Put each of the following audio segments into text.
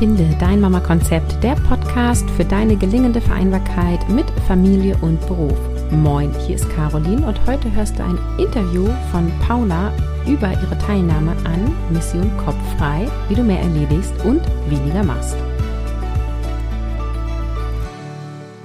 Finde dein Mama-Konzept, der Podcast für deine gelingende Vereinbarkeit mit Familie und Beruf. Moin, hier ist Caroline und heute hörst du ein Interview von Paula über ihre Teilnahme an Mission Kopffrei, wie du mehr erledigst und weniger machst.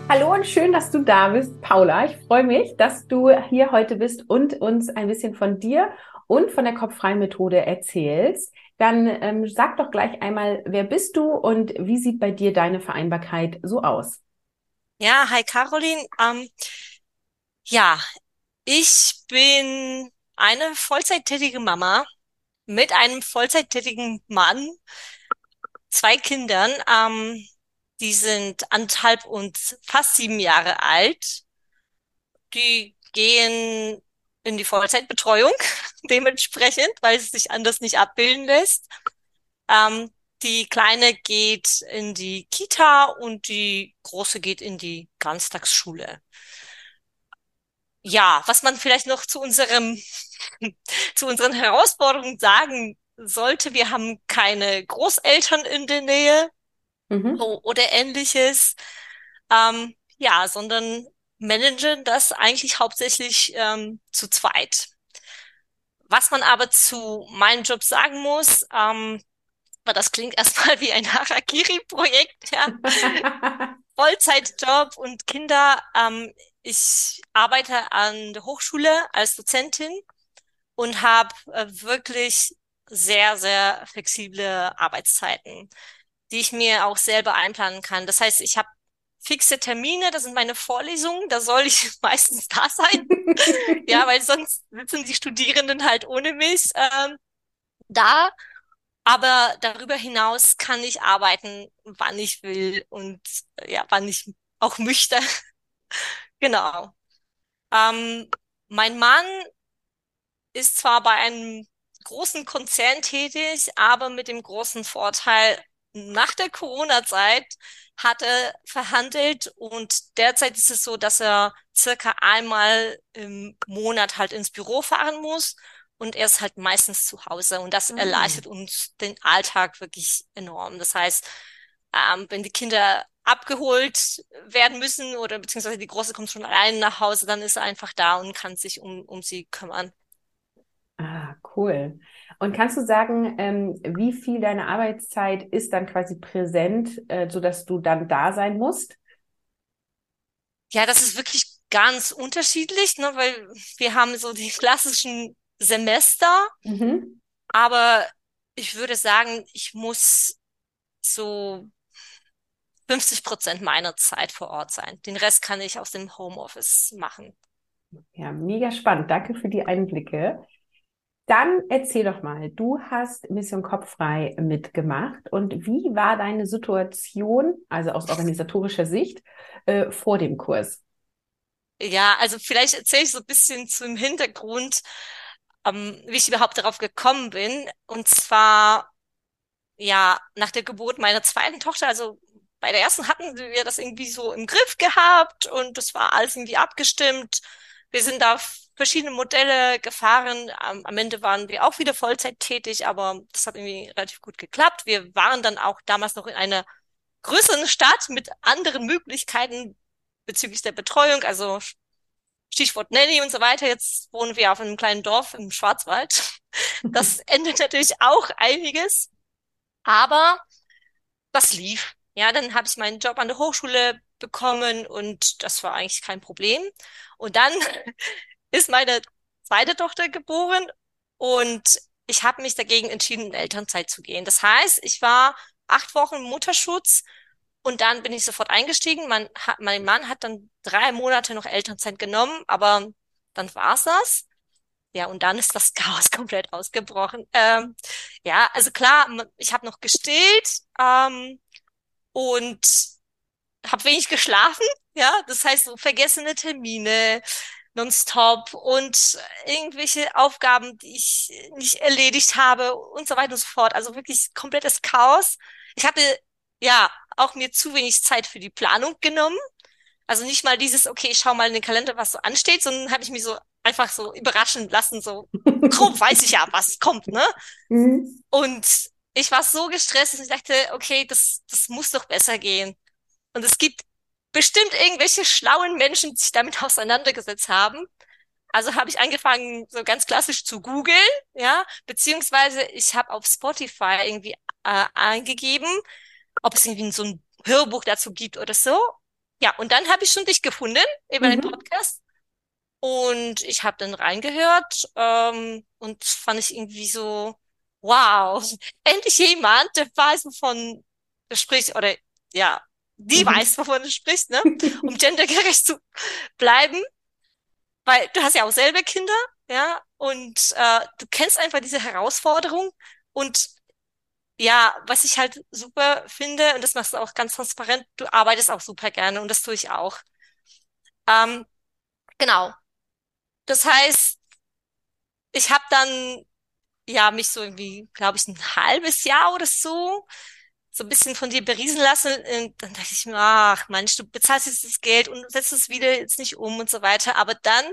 Hallo und schön, dass du da bist, Paula. Ich freue mich, dass du hier heute bist und uns ein bisschen von dir und von der Kopffrei-Methode erzählst. Dann ähm, sag doch gleich einmal, wer bist du und wie sieht bei dir deine Vereinbarkeit so aus? Ja, hi Caroline. Ähm, ja, ich bin eine vollzeittätige Mama mit einem vollzeittätigen Mann, zwei Kindern. Ähm, die sind anderthalb und fast sieben Jahre alt. Die gehen in die Vollzeitbetreuung dementsprechend, weil es sich anders nicht abbilden lässt. Ähm, die Kleine geht in die Kita und die Große geht in die Ganztagsschule. Ja, was man vielleicht noch zu unserem, zu unseren Herausforderungen sagen sollte, wir haben keine Großeltern in der Nähe mhm. oder ähnliches. Ähm, ja, sondern managen das eigentlich hauptsächlich ähm, zu zweit. Was man aber zu meinem Job sagen muss, ähm, das klingt erstmal wie ein Harakiri-Projekt, ja. Vollzeitjob und Kinder. Ähm, ich arbeite an der Hochschule als Dozentin und habe äh, wirklich sehr, sehr flexible Arbeitszeiten, die ich mir auch selber einplanen kann. Das heißt, ich habe fixe Termine, das sind meine Vorlesungen, da soll ich meistens da sein. ja, weil sonst sitzen die Studierenden halt ohne mich ähm, da. Aber darüber hinaus kann ich arbeiten, wann ich will und ja, wann ich auch möchte. Genau. Ähm, mein Mann ist zwar bei einem großen Konzern tätig, aber mit dem großen Vorteil, nach der Corona-Zeit hat er verhandelt und derzeit ist es so, dass er circa einmal im Monat halt ins Büro fahren muss und er ist halt meistens zu Hause und das mhm. erleichtert uns den Alltag wirklich enorm. Das heißt, ähm, wenn die Kinder abgeholt werden müssen oder beziehungsweise die Große kommt schon allein nach Hause, dann ist er einfach da und kann sich um, um sie kümmern. Ah, cool. Und kannst du sagen, ähm, wie viel deiner Arbeitszeit ist dann quasi präsent, äh, sodass du dann da sein musst? Ja, das ist wirklich ganz unterschiedlich, ne, weil wir haben so die klassischen Semester, mhm. aber ich würde sagen, ich muss so 50 Prozent meiner Zeit vor Ort sein. Den Rest kann ich aus dem Homeoffice machen. Ja, mega spannend. Danke für die Einblicke. Dann erzähl doch mal, du hast Mission Kopffrei mitgemacht und wie war deine Situation, also aus organisatorischer Sicht, äh, vor dem Kurs? Ja, also vielleicht erzähle ich so ein bisschen zum Hintergrund, ähm, wie ich überhaupt darauf gekommen bin. Und zwar, ja, nach der Geburt meiner zweiten Tochter, also bei der ersten hatten wir das irgendwie so im Griff gehabt und das war alles irgendwie abgestimmt. Wir sind da verschiedene Modelle gefahren. Am, am Ende waren wir auch wieder Vollzeit tätig, aber das hat irgendwie relativ gut geklappt. Wir waren dann auch damals noch in einer größeren Stadt mit anderen Möglichkeiten bezüglich der Betreuung, also Stichwort Nanny und so weiter. Jetzt wohnen wir auf einem kleinen Dorf im Schwarzwald. Das ändert natürlich auch einiges, aber das lief. Ja, dann habe ich meinen Job an der Hochschule bekommen und das war eigentlich kein Problem. Und dann ist meine zweite Tochter geboren und ich habe mich dagegen entschieden, in Elternzeit zu gehen. Das heißt, ich war acht Wochen Mutterschutz und dann bin ich sofort eingestiegen. Mein, mein Mann hat dann drei Monate noch Elternzeit genommen, aber dann war's das. Ja, und dann ist das Chaos komplett ausgebrochen. Ähm, ja, also klar, ich habe noch gestillt ähm, und habe wenig geschlafen. Ja, das heißt so vergessene Termine, nonstop und irgendwelche Aufgaben, die ich nicht erledigt habe und so weiter und so fort. Also wirklich komplettes Chaos. Ich hatte ja auch mir zu wenig Zeit für die Planung genommen. Also nicht mal dieses, okay, ich schau mal in den Kalender, was so ansteht, sondern habe ich mich so einfach so überraschen lassen, so grob weiß ich ja, was kommt, ne? Mhm. Und ich war so gestresst, dass ich dachte, okay, das, das muss doch besser gehen. Und es gibt bestimmt irgendwelche schlauen Menschen, die sich damit auseinandergesetzt haben. Also habe ich angefangen, so ganz klassisch zu googeln, ja, beziehungsweise ich habe auf Spotify irgendwie äh, eingegeben, ob es irgendwie so ein Hörbuch dazu gibt oder so. Ja, und dann habe ich schon dich gefunden über den Mhm. Podcast und ich habe dann reingehört ähm, und fand ich irgendwie so, wow, endlich jemand, der weiß, wovon du sprichst, oder ja, die Mhm. weiß, wovon du sprichst, ne? Um gendergerecht zu bleiben, weil du hast ja auch selber Kinder, ja, und äh, du kennst einfach diese Herausforderung und ja, was ich halt super finde, und das machst du auch ganz transparent, du arbeitest auch super gerne und das tue ich auch. Ähm, genau. Das heißt, ich habe dann ja mich so irgendwie, glaube ich, ein halbes Jahr oder so so ein bisschen von dir beriesen lassen. Und dann dachte ich mir, ach Mensch, du bezahlst jetzt das Geld und setzt es wieder jetzt nicht um und so weiter. Aber dann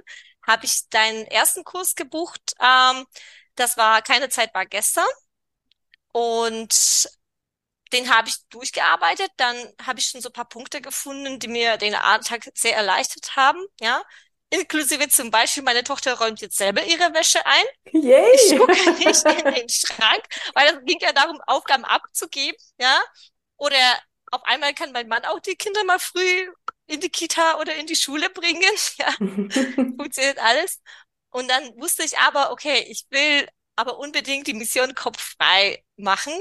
habe ich deinen ersten Kurs gebucht. Ähm, das war keine Zeit war gestern und den habe ich durchgearbeitet. Dann habe ich schon so ein paar Punkte gefunden, die mir den Alltag sehr erleichtert haben. Ja. Inklusive zum Beispiel, meine Tochter räumt jetzt selber ihre Wäsche ein. Ich Yay! gucke nicht in den Schrank, weil es ging ja darum, Aufgaben abzugeben, ja. Oder auf einmal kann mein Mann auch die Kinder mal früh in die Kita oder in die Schule bringen, ja. Funktioniert alles. Und dann wusste ich aber, okay, ich will aber unbedingt die Mission Kopf frei machen.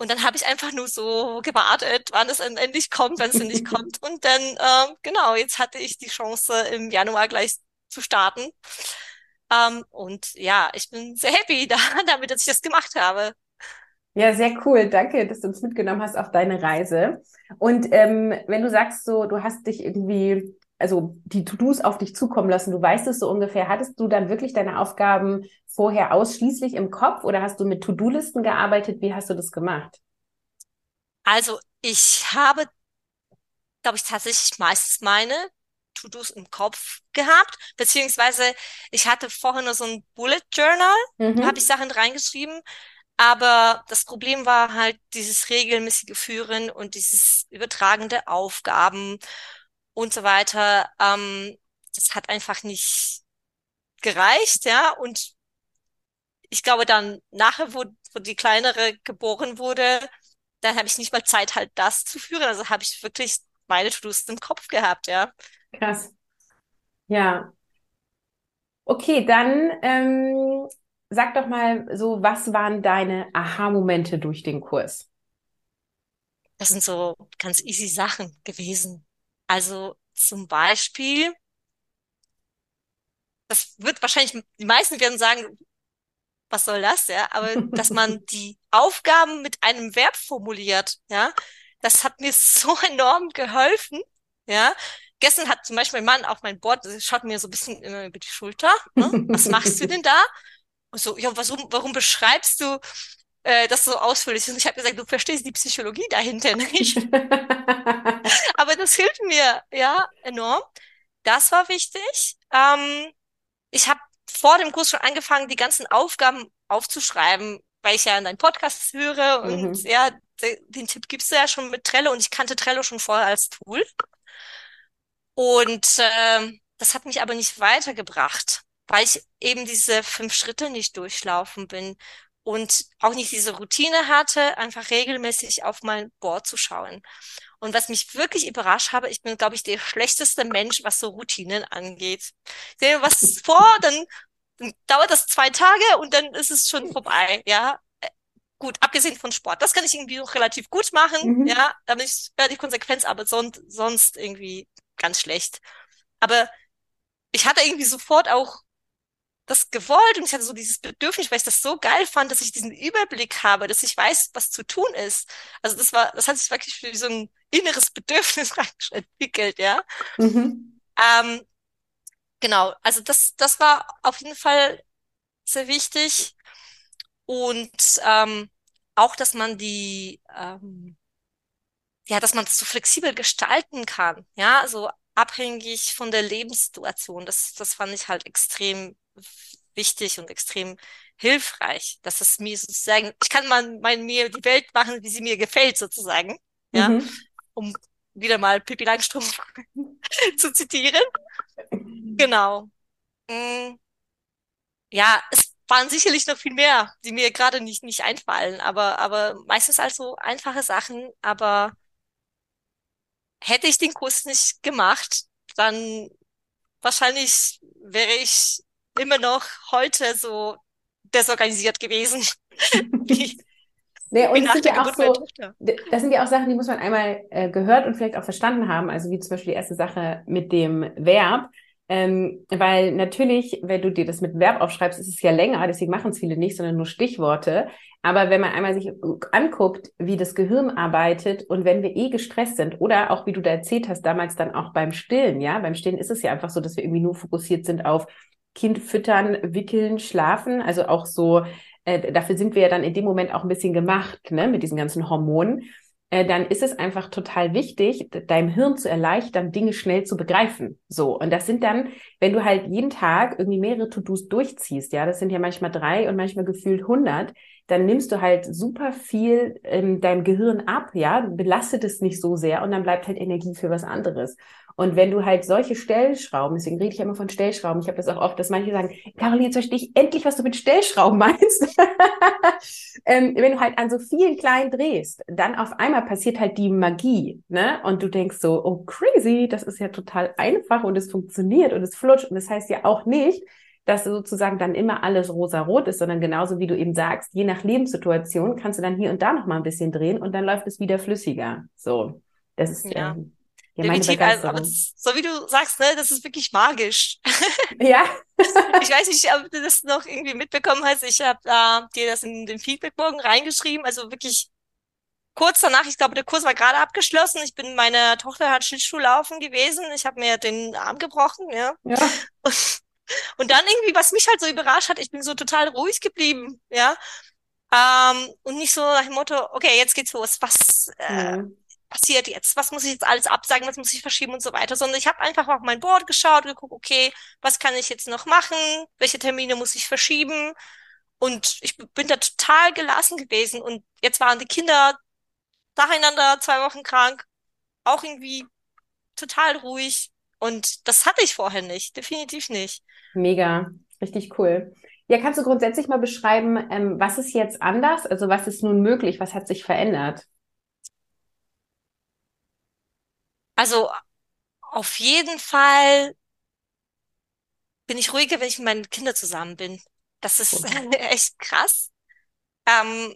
Und dann habe ich einfach nur so gewartet, wann es endlich kommt, wenn es endlich kommt. Und dann, ähm, genau, jetzt hatte ich die Chance, im Januar gleich zu starten. Ähm, und ja, ich bin sehr happy da, damit, dass ich das gemacht habe. Ja, sehr cool. Danke, dass du uns mitgenommen hast auf deine Reise. Und ähm, wenn du sagst, so, du hast dich irgendwie, also die To-Dos auf dich zukommen lassen, du weißt es so ungefähr, hattest du dann wirklich deine Aufgaben vorher ausschließlich im Kopf oder hast du mit To-Do-Listen gearbeitet? Wie hast du das gemacht? Also ich habe, glaube ich, tatsächlich meistens meine To-Dos im Kopf gehabt, beziehungsweise ich hatte vorher nur so ein Bullet Journal, da habe ich Mhm. Sachen reingeschrieben, aber das Problem war halt dieses regelmäßige Führen und dieses Übertragen der Aufgaben und so weiter. Ähm, das hat einfach nicht gereicht, ja, und ich glaube dann nachher, wo, wo die kleinere geboren wurde, dann habe ich nicht mal Zeit, halt das zu führen. Also habe ich wirklich meine To-Dos im Kopf gehabt, ja. Krass. Ja. Okay, dann ähm, sag doch mal so, was waren deine Aha-Momente durch den Kurs? Das sind so ganz easy Sachen gewesen. Also zum Beispiel, das wird wahrscheinlich, die meisten werden sagen, was soll das, ja? Aber dass man die Aufgaben mit einem Verb formuliert, ja, das hat mir so enorm geholfen, ja. Gestern hat zum Beispiel mein Mann auf mein Board, schaut mir so ein bisschen immer über die Schulter, ne? Was machst du denn da? Und so, ja, warum, warum beschreibst du äh, das so ausführlich? Und ich habe gesagt, du verstehst die Psychologie dahinter nicht. Aber das hilft mir, ja, enorm. Das war wichtig. Ähm, ich habe vor dem Kurs schon angefangen, die ganzen Aufgaben aufzuschreiben, weil ich ja in deinen Podcast höre und Mhm. ja, de- den Tipp gibst du ja schon mit Trello und ich kannte Trello schon vorher als Tool. Und ähm, das hat mich aber nicht weitergebracht, weil ich eben diese fünf Schritte nicht durchlaufen bin und auch nicht diese Routine hatte, einfach regelmäßig auf mein Board zu schauen. Und was mich wirklich überrascht habe, ich bin, glaube ich, der schlechteste Mensch, was so Routinen angeht. Ich nehme was vor, dann, dann dauert das zwei Tage und dann ist es schon vorbei, ja. Äh, Gut, abgesehen von Sport. Das kann ich irgendwie noch relativ gut machen, Mhm. ja. Da bin ich relativ konsequent, aber sonst, sonst irgendwie ganz schlecht. Aber ich hatte irgendwie sofort auch das gewollt und ich hatte so dieses Bedürfnis, weil ich das so geil fand, dass ich diesen Überblick habe, dass ich weiß, was zu tun ist. Also das war, das hat sich wirklich wie so ein inneres Bedürfnis entwickelt, ja. Mhm. Ähm, genau, also das, das war auf jeden Fall sehr wichtig und ähm, auch, dass man die, ähm, ja, dass man das so flexibel gestalten kann, ja, so abhängig von der Lebenssituation. Das, das fand ich halt extrem wichtig und extrem hilfreich, dass es mir sozusagen, ich kann mal, mein, mir die Welt machen, wie sie mir gefällt, sozusagen. Ja, mhm. um wieder mal Pippi Langstrumpf zu zitieren. Genau. Mm. Ja, es waren sicherlich noch viel mehr, die mir gerade nicht, nicht einfallen, aber, aber meistens also einfache Sachen, aber hätte ich den Kurs nicht gemacht, dann wahrscheinlich wäre ich immer noch heute so desorganisiert gewesen. Nee, und das sind, ja auch so, das sind ja auch Sachen, die muss man einmal äh, gehört und vielleicht auch verstanden haben. Also wie zum Beispiel die erste Sache mit dem Verb. Ähm, weil natürlich, wenn du dir das mit Verb aufschreibst, ist es ja länger, deswegen machen es viele nicht, sondern nur Stichworte. Aber wenn man einmal sich anguckt, wie das Gehirn arbeitet und wenn wir eh gestresst sind oder auch wie du da erzählt hast, damals dann auch beim Stillen, ja, beim Stillen ist es ja einfach so, dass wir irgendwie nur fokussiert sind auf Kind füttern, wickeln, schlafen, also auch so, äh, dafür sind wir ja dann in dem Moment auch ein bisschen gemacht, ne, mit diesen ganzen Hormonen. Äh, dann ist es einfach total wichtig, deinem Hirn zu erleichtern, Dinge schnell zu begreifen. So. Und das sind dann, wenn du halt jeden Tag irgendwie mehrere To-Dos durchziehst, ja, das sind ja manchmal drei und manchmal gefühlt hundert, dann nimmst du halt super viel in deinem Gehirn ab, ja, belastet es nicht so sehr und dann bleibt halt Energie für was anderes. Und wenn du halt solche Stellschrauben, deswegen rede ich immer von Stellschrauben, ich habe das auch oft, dass manche sagen, Caroline, jetzt verstehe ich endlich, was du mit Stellschrauben meinst. ähm, wenn du halt an so vielen kleinen drehst, dann auf einmal passiert halt die Magie, ne? Und du denkst so, oh crazy, das ist ja total einfach und es funktioniert und es flutscht. Und das heißt ja auch nicht, dass sozusagen dann immer alles rosa-rot ist, sondern genauso wie du eben sagst, je nach Lebenssituation kannst du dann hier und da noch mal ein bisschen drehen und dann läuft es wieder flüssiger. So, das ist ja. Ähm, ja, Definitiv, also, aber das, so wie du sagst, ne, das ist wirklich magisch. Ja. ich weiß nicht, ob du das noch irgendwie mitbekommen hast. Ich habe äh, dir das in den Feedbackbogen reingeschrieben. Also wirklich kurz danach, ich glaube, der Kurs war gerade abgeschlossen. Ich bin, meine Tochter hat Schlittschuhlaufen gewesen. Ich habe mir den Arm gebrochen, ja. ja. Und, und dann irgendwie, was mich halt so überrascht hat, ich bin so total ruhig geblieben, ja. Ähm, und nicht so nach dem Motto, okay, jetzt geht's los. Was, äh, mhm passiert jetzt? Was muss ich jetzt alles absagen? Was muss ich verschieben und so weiter? Sondern ich habe einfach auf mein Board geschaut, geguckt, okay, was kann ich jetzt noch machen? Welche Termine muss ich verschieben? Und ich bin da total gelassen gewesen. Und jetzt waren die Kinder nacheinander zwei Wochen krank, auch irgendwie total ruhig. Und das hatte ich vorher nicht, definitiv nicht. Mega, richtig cool. Ja, kannst du grundsätzlich mal beschreiben, ähm, was ist jetzt anders? Also was ist nun möglich? Was hat sich verändert? Also auf jeden Fall bin ich ruhiger, wenn ich mit meinen Kindern zusammen bin. Das ist echt krass. Ähm,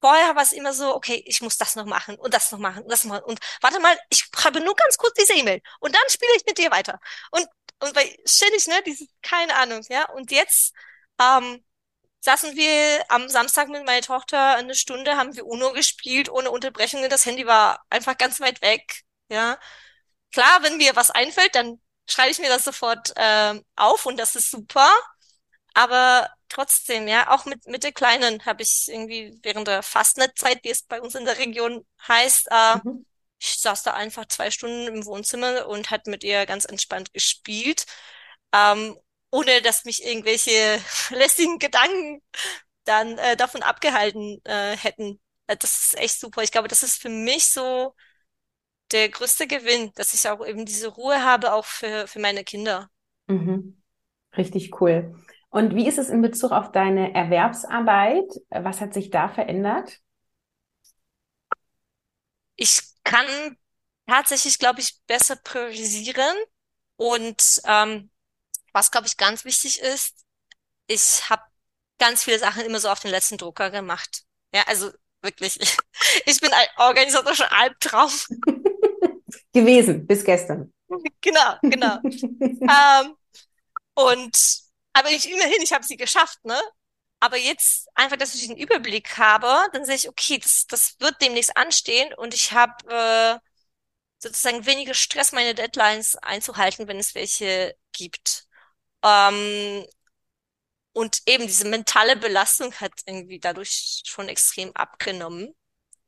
vorher war es immer so, okay, ich muss das noch machen und das noch machen und das noch machen. Und warte mal, ich schreibe nur ganz kurz diese E-Mail und dann spiele ich mit dir weiter. Und, und weil ständig, ne, dieses, keine Ahnung, ja. Und jetzt ähm, saßen wir am Samstag mit meiner Tochter eine Stunde, haben wir UNO gespielt ohne Unterbrechungen. Das Handy war einfach ganz weit weg. Ja, klar, wenn mir was einfällt, dann schreibe ich mir das sofort äh, auf und das ist super. Aber trotzdem, ja, auch mit, mit der Kleinen habe ich irgendwie während der Fastnetzeit, wie es bei uns in der Region heißt, äh, mhm. ich saß da einfach zwei Stunden im Wohnzimmer und hat mit ihr ganz entspannt gespielt, ähm, ohne dass mich irgendwelche lästigen Gedanken dann äh, davon abgehalten äh, hätten. Äh, das ist echt super. Ich glaube, das ist für mich so der größte Gewinn, dass ich auch eben diese Ruhe habe, auch für, für meine Kinder. Mhm. Richtig cool. Und wie ist es in Bezug auf deine Erwerbsarbeit? Was hat sich da verändert? Ich kann tatsächlich, glaube ich, besser priorisieren. Und ähm, was, glaube ich, ganz wichtig ist, ich habe ganz viele Sachen immer so auf den letzten Drucker gemacht. Ja, also wirklich, ich, ich bin ein organisatorischer Albtraum. gewesen bis gestern. Genau, genau. ähm, und aber ich immerhin, ich habe sie geschafft, ne? Aber jetzt einfach, dass ich einen Überblick habe, dann sehe ich, okay, das, das wird demnächst anstehen und ich habe äh, sozusagen weniger Stress, meine Deadlines einzuhalten, wenn es welche gibt. Ähm, und eben diese mentale Belastung hat irgendwie dadurch schon extrem abgenommen.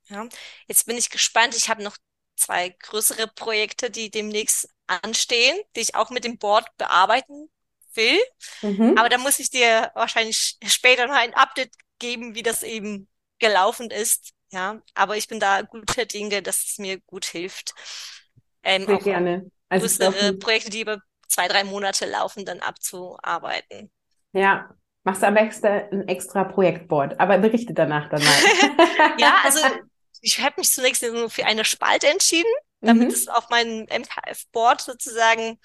Ja. Jetzt bin ich gespannt. Ich habe noch zwei größere Projekte, die demnächst anstehen, die ich auch mit dem Board bearbeiten will. Mhm. Aber da muss ich dir wahrscheinlich später noch ein Update geben, wie das eben gelaufen ist. Ja, aber ich bin da guter Dinge, dass es mir gut hilft. Ähm, Sehr gerne. Also größere Projekte, die über zwei, drei Monate laufen, dann abzuarbeiten. Ja, machst du am besten ein extra Projektboard, aber berichte danach dann mal. ja, also ich habe mich zunächst für eine Spalte entschieden, damit mhm. es auf meinem MKF-Board sozusagen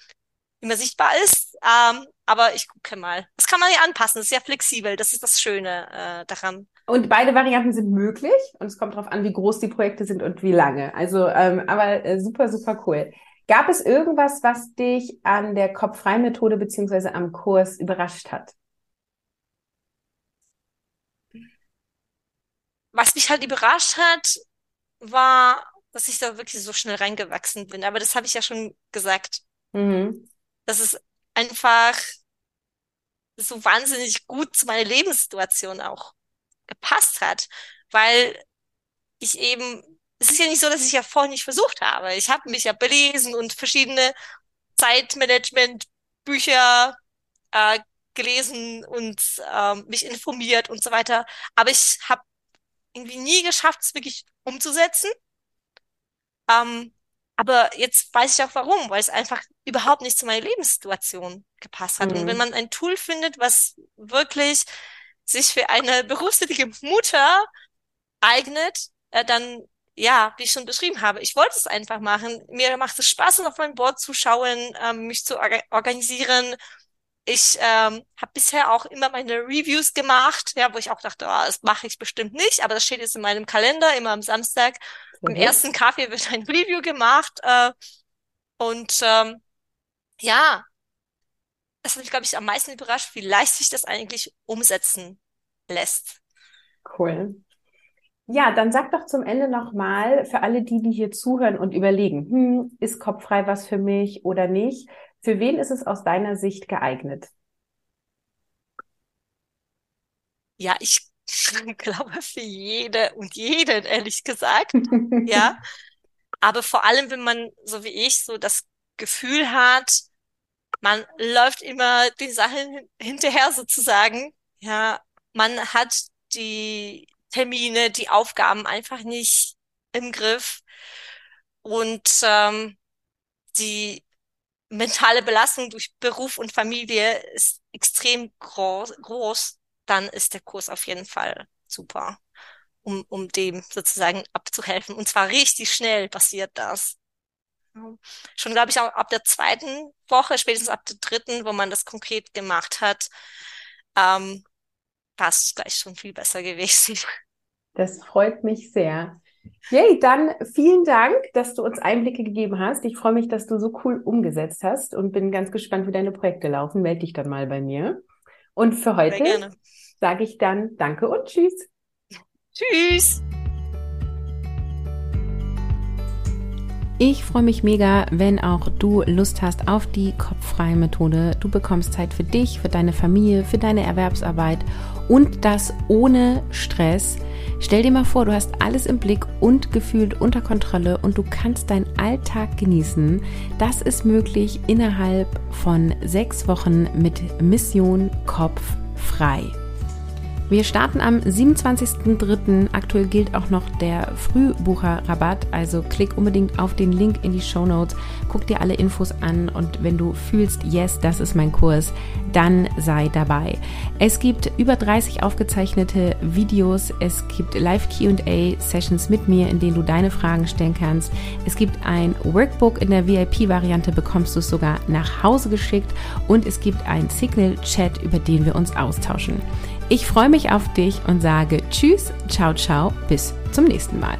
immer sichtbar ist. Ähm, aber ich gucke mal. Das kann man ja anpassen, das ist ja flexibel, das ist das Schöne äh, daran. Und beide Varianten sind möglich und es kommt darauf an, wie groß die Projekte sind und wie lange. Also, ähm, aber äh, super, super cool. Gab es irgendwas, was dich an der Kopf-Frei-Methode beziehungsweise am Kurs überrascht hat? Was mich halt überrascht hat, war, dass ich da wirklich so schnell reingewachsen bin. Aber das habe ich ja schon gesagt. Mhm. Dass es einfach so wahnsinnig gut zu meiner Lebenssituation auch gepasst hat. Weil ich eben es ist ja nicht so, dass ich ja vorher nicht versucht habe. Ich habe mich ja belesen und verschiedene Zeitmanagement-Bücher äh, gelesen und ähm, mich informiert und so weiter. Aber ich habe irgendwie nie geschafft, es wirklich umzusetzen. Ähm, aber jetzt weiß ich auch warum, weil es einfach überhaupt nicht zu meiner Lebenssituation gepasst hat. Mhm. Und wenn man ein Tool findet, was wirklich sich für eine berufstätige Mutter eignet, äh, dann ja, wie ich schon beschrieben habe, ich wollte es einfach machen. Mir macht es Spaß, auf mein Board zu schauen, ähm, mich zu orga organisieren. Ich ähm, habe bisher auch immer meine Reviews gemacht, ja, wo ich auch dachte, oh, das mache ich bestimmt nicht, aber das steht jetzt in meinem Kalender, immer am Samstag. Mhm. Im ersten Kaffee wird ein Review gemacht. Äh, und ähm, ja, das hat mich, glaube ich, am meisten überrascht, wie leicht sich das eigentlich umsetzen lässt. Cool. Ja, dann sag doch zum Ende nochmal für alle die, die hier zuhören und überlegen, hm, ist kopffrei was für mich oder nicht? Für wen ist es aus deiner Sicht geeignet? Ja, ich glaube für jede und jeden, ehrlich gesagt. ja. Aber vor allem, wenn man, so wie ich, so das Gefühl hat, man läuft immer die Sachen hinterher sozusagen. Ja, man hat die Termine, die Aufgaben einfach nicht im Griff und ähm, die mentale Belastung durch Beruf und Familie ist extrem groß, groß, dann ist der Kurs auf jeden Fall super, um, um dem sozusagen abzuhelfen. Und zwar richtig schnell passiert das. Schon, glaube ich, auch ab der zweiten Woche, spätestens ab der dritten, wo man das konkret gemacht hat, ähm, war es gleich schon viel besser gewesen. Das freut mich sehr. Yay, dann vielen Dank, dass du uns Einblicke gegeben hast. Ich freue mich, dass du so cool umgesetzt hast und bin ganz gespannt, wie deine Projekte laufen. Melde dich dann mal bei mir. Und für heute sage ich dann Danke und Tschüss. Tschüss. Ich freue mich mega, wenn auch du Lust hast auf die kopffreie Methode. Du bekommst Zeit für dich, für deine Familie, für deine Erwerbsarbeit und das ohne Stress. Stell dir mal vor, du hast alles im Blick und gefühlt unter Kontrolle und du kannst deinen Alltag genießen. Das ist möglich innerhalb von sechs Wochen mit Mission Kopf frei. Wir starten am 27.03. Aktuell gilt auch noch der Frühbucherrabatt, also klick unbedingt auf den Link in die Show Notes, guck dir alle Infos an und wenn du fühlst, yes, das ist mein Kurs, dann sei dabei. Es gibt über 30 aufgezeichnete Videos, es gibt Live QA Sessions mit mir, in denen du deine Fragen stellen kannst. Es gibt ein Workbook in der VIP-Variante, bekommst du es sogar nach Hause geschickt und es gibt ein Signal-Chat, über den wir uns austauschen. Ich freue mich auf dich und sage Tschüss, ciao, ciao, bis zum nächsten Mal.